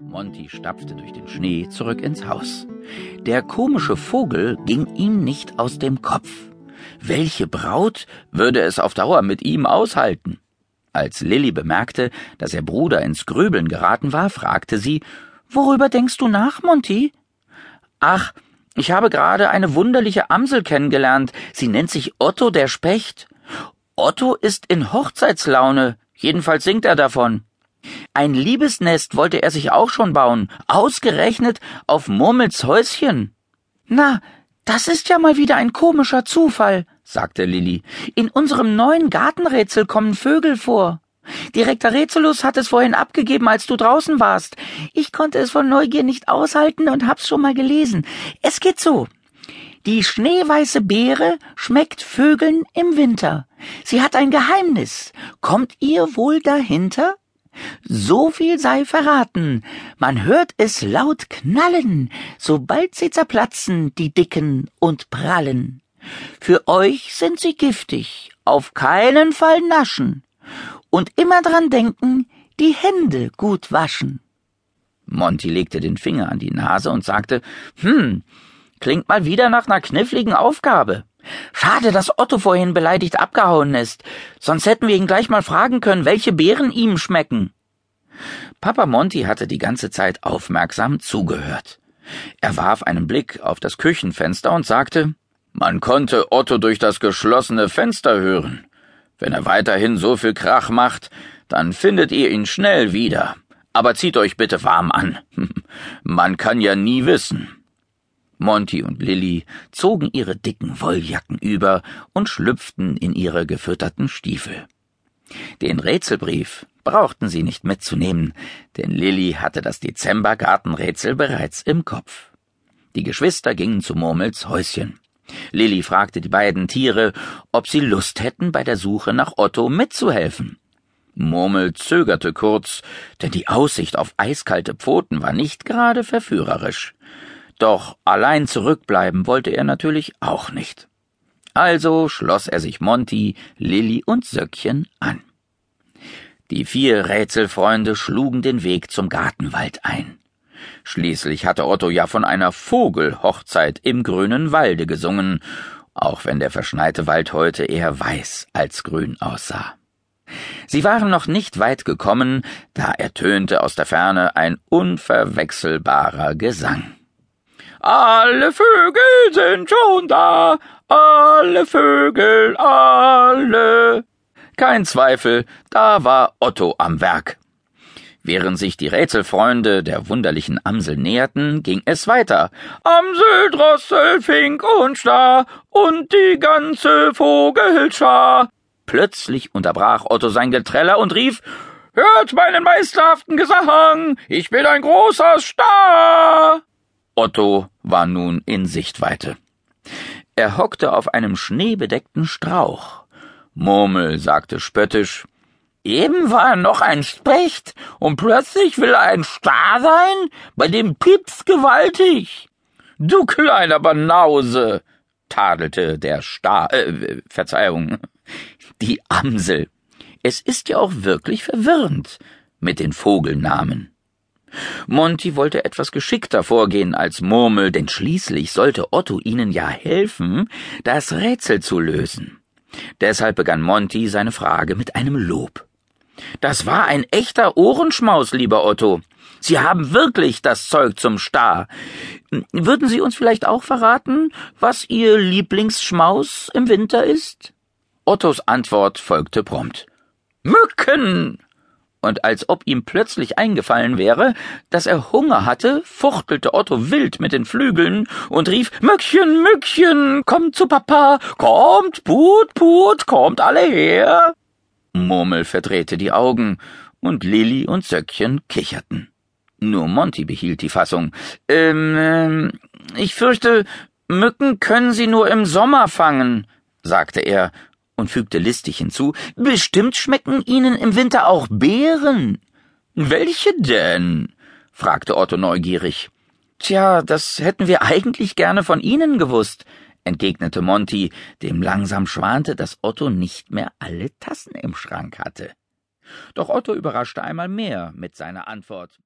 Monty stapfte durch den Schnee zurück ins Haus. Der komische Vogel ging ihm nicht aus dem Kopf. Welche Braut würde es auf Dauer mit ihm aushalten? Als Lilly bemerkte, dass ihr Bruder ins Grübeln geraten war, fragte sie, Worüber denkst du nach, Monty? Ach, ich habe gerade eine wunderliche Amsel kennengelernt. Sie nennt sich Otto der Specht. Otto ist in Hochzeitslaune. Jedenfalls singt er davon. Ein Liebesnest wollte er sich auch schon bauen, ausgerechnet auf Murmels Häuschen. Na, das ist ja mal wieder ein komischer Zufall, sagte Lilli. In unserem neuen Gartenrätsel kommen Vögel vor. Direktor Rätselus hat es vorhin abgegeben, als du draußen warst. Ich konnte es von Neugier nicht aushalten und hab's schon mal gelesen. Es geht so. Die schneeweiße Beere schmeckt Vögeln im Winter. Sie hat ein Geheimnis. Kommt ihr wohl dahinter? So viel sei verraten, man hört es laut knallen, sobald sie zerplatzen, die dicken und prallen. Für euch sind sie giftig, auf keinen Fall naschen. Und immer dran denken, die Hände gut waschen. Monty legte den Finger an die Nase und sagte, hm, klingt mal wieder nach einer kniffligen Aufgabe. Schade, dass Otto vorhin beleidigt abgehauen ist. Sonst hätten wir ihn gleich mal fragen können, welche Beeren ihm schmecken. Papa Monty hatte die ganze Zeit aufmerksam zugehört. Er warf einen Blick auf das Küchenfenster und sagte, man konnte Otto durch das geschlossene Fenster hören. Wenn er weiterhin so viel Krach macht, dann findet ihr ihn schnell wieder. Aber zieht euch bitte warm an. Man kann ja nie wissen. Monty und Lilly zogen ihre dicken Wolljacken über und schlüpften in ihre gefütterten Stiefel. Den Rätselbrief brauchten sie nicht mitzunehmen, denn Lilly hatte das Dezembergartenrätsel bereits im Kopf. Die Geschwister gingen zu Murmels Häuschen. Lilly fragte die beiden Tiere, ob sie Lust hätten, bei der Suche nach Otto mitzuhelfen. Murmel zögerte kurz, denn die Aussicht auf eiskalte Pfoten war nicht gerade verführerisch. Doch allein zurückbleiben wollte er natürlich auch nicht. Also schloss er sich Monty, Lilli und Söckchen an. Die vier Rätselfreunde schlugen den Weg zum Gartenwald ein. Schließlich hatte Otto ja von einer Vogelhochzeit im grünen Walde gesungen, auch wenn der verschneite Wald heute eher weiß als grün aussah. Sie waren noch nicht weit gekommen, da ertönte aus der Ferne ein unverwechselbarer Gesang. Alle Vögel sind schon da, alle Vögel, alle. Kein Zweifel, da war Otto am Werk. Während sich die Rätselfreunde der wunderlichen Amsel näherten, ging es weiter. Amsel, Drossel, Fink und Star und die ganze Vogelschar. Plötzlich unterbrach Otto sein Geträller und rief Hört meinen meisterhaften Gesang, ich bin ein großer Star. Otto war nun in Sichtweite. Er hockte auf einem schneebedeckten Strauch. Murmel sagte spöttisch Eben war er noch ein Specht, und plötzlich will er ein Star sein, bei dem piept's gewaltig. Du kleiner Banause, tadelte der Star, äh, Verzeihung, die Amsel. Es ist ja auch wirklich verwirrend mit den Vogelnamen. Monty wollte etwas geschickter vorgehen als Murmel, denn schließlich sollte Otto ihnen ja helfen, das Rätsel zu lösen. Deshalb begann Monty seine Frage mit einem Lob. Das war ein echter Ohrenschmaus, lieber Otto. Sie haben wirklich das Zeug zum Star. Würden Sie uns vielleicht auch verraten, was Ihr Lieblingsschmaus im Winter ist? Ottos Antwort folgte prompt. Mücken! Und als ob ihm plötzlich eingefallen wäre, dass er Hunger hatte, fuchtelte Otto wild mit den Flügeln und rief Mückchen, Mückchen, kommt zu Papa, kommt, Put, Put, kommt alle her. Murmel verdrehte die Augen, und Lilli und Söckchen kicherten. Nur Monty behielt die Fassung. Ähm, ähm, ich fürchte, Mücken können Sie nur im Sommer fangen, sagte er und fügte listig hinzu, bestimmt schmecken Ihnen im Winter auch Beeren. Welche denn? fragte Otto neugierig. Tja, das hätten wir eigentlich gerne von Ihnen gewusst, entgegnete Monty, dem langsam schwante, dass Otto nicht mehr alle Tassen im Schrank hatte. Doch Otto überraschte einmal mehr mit seiner Antwort.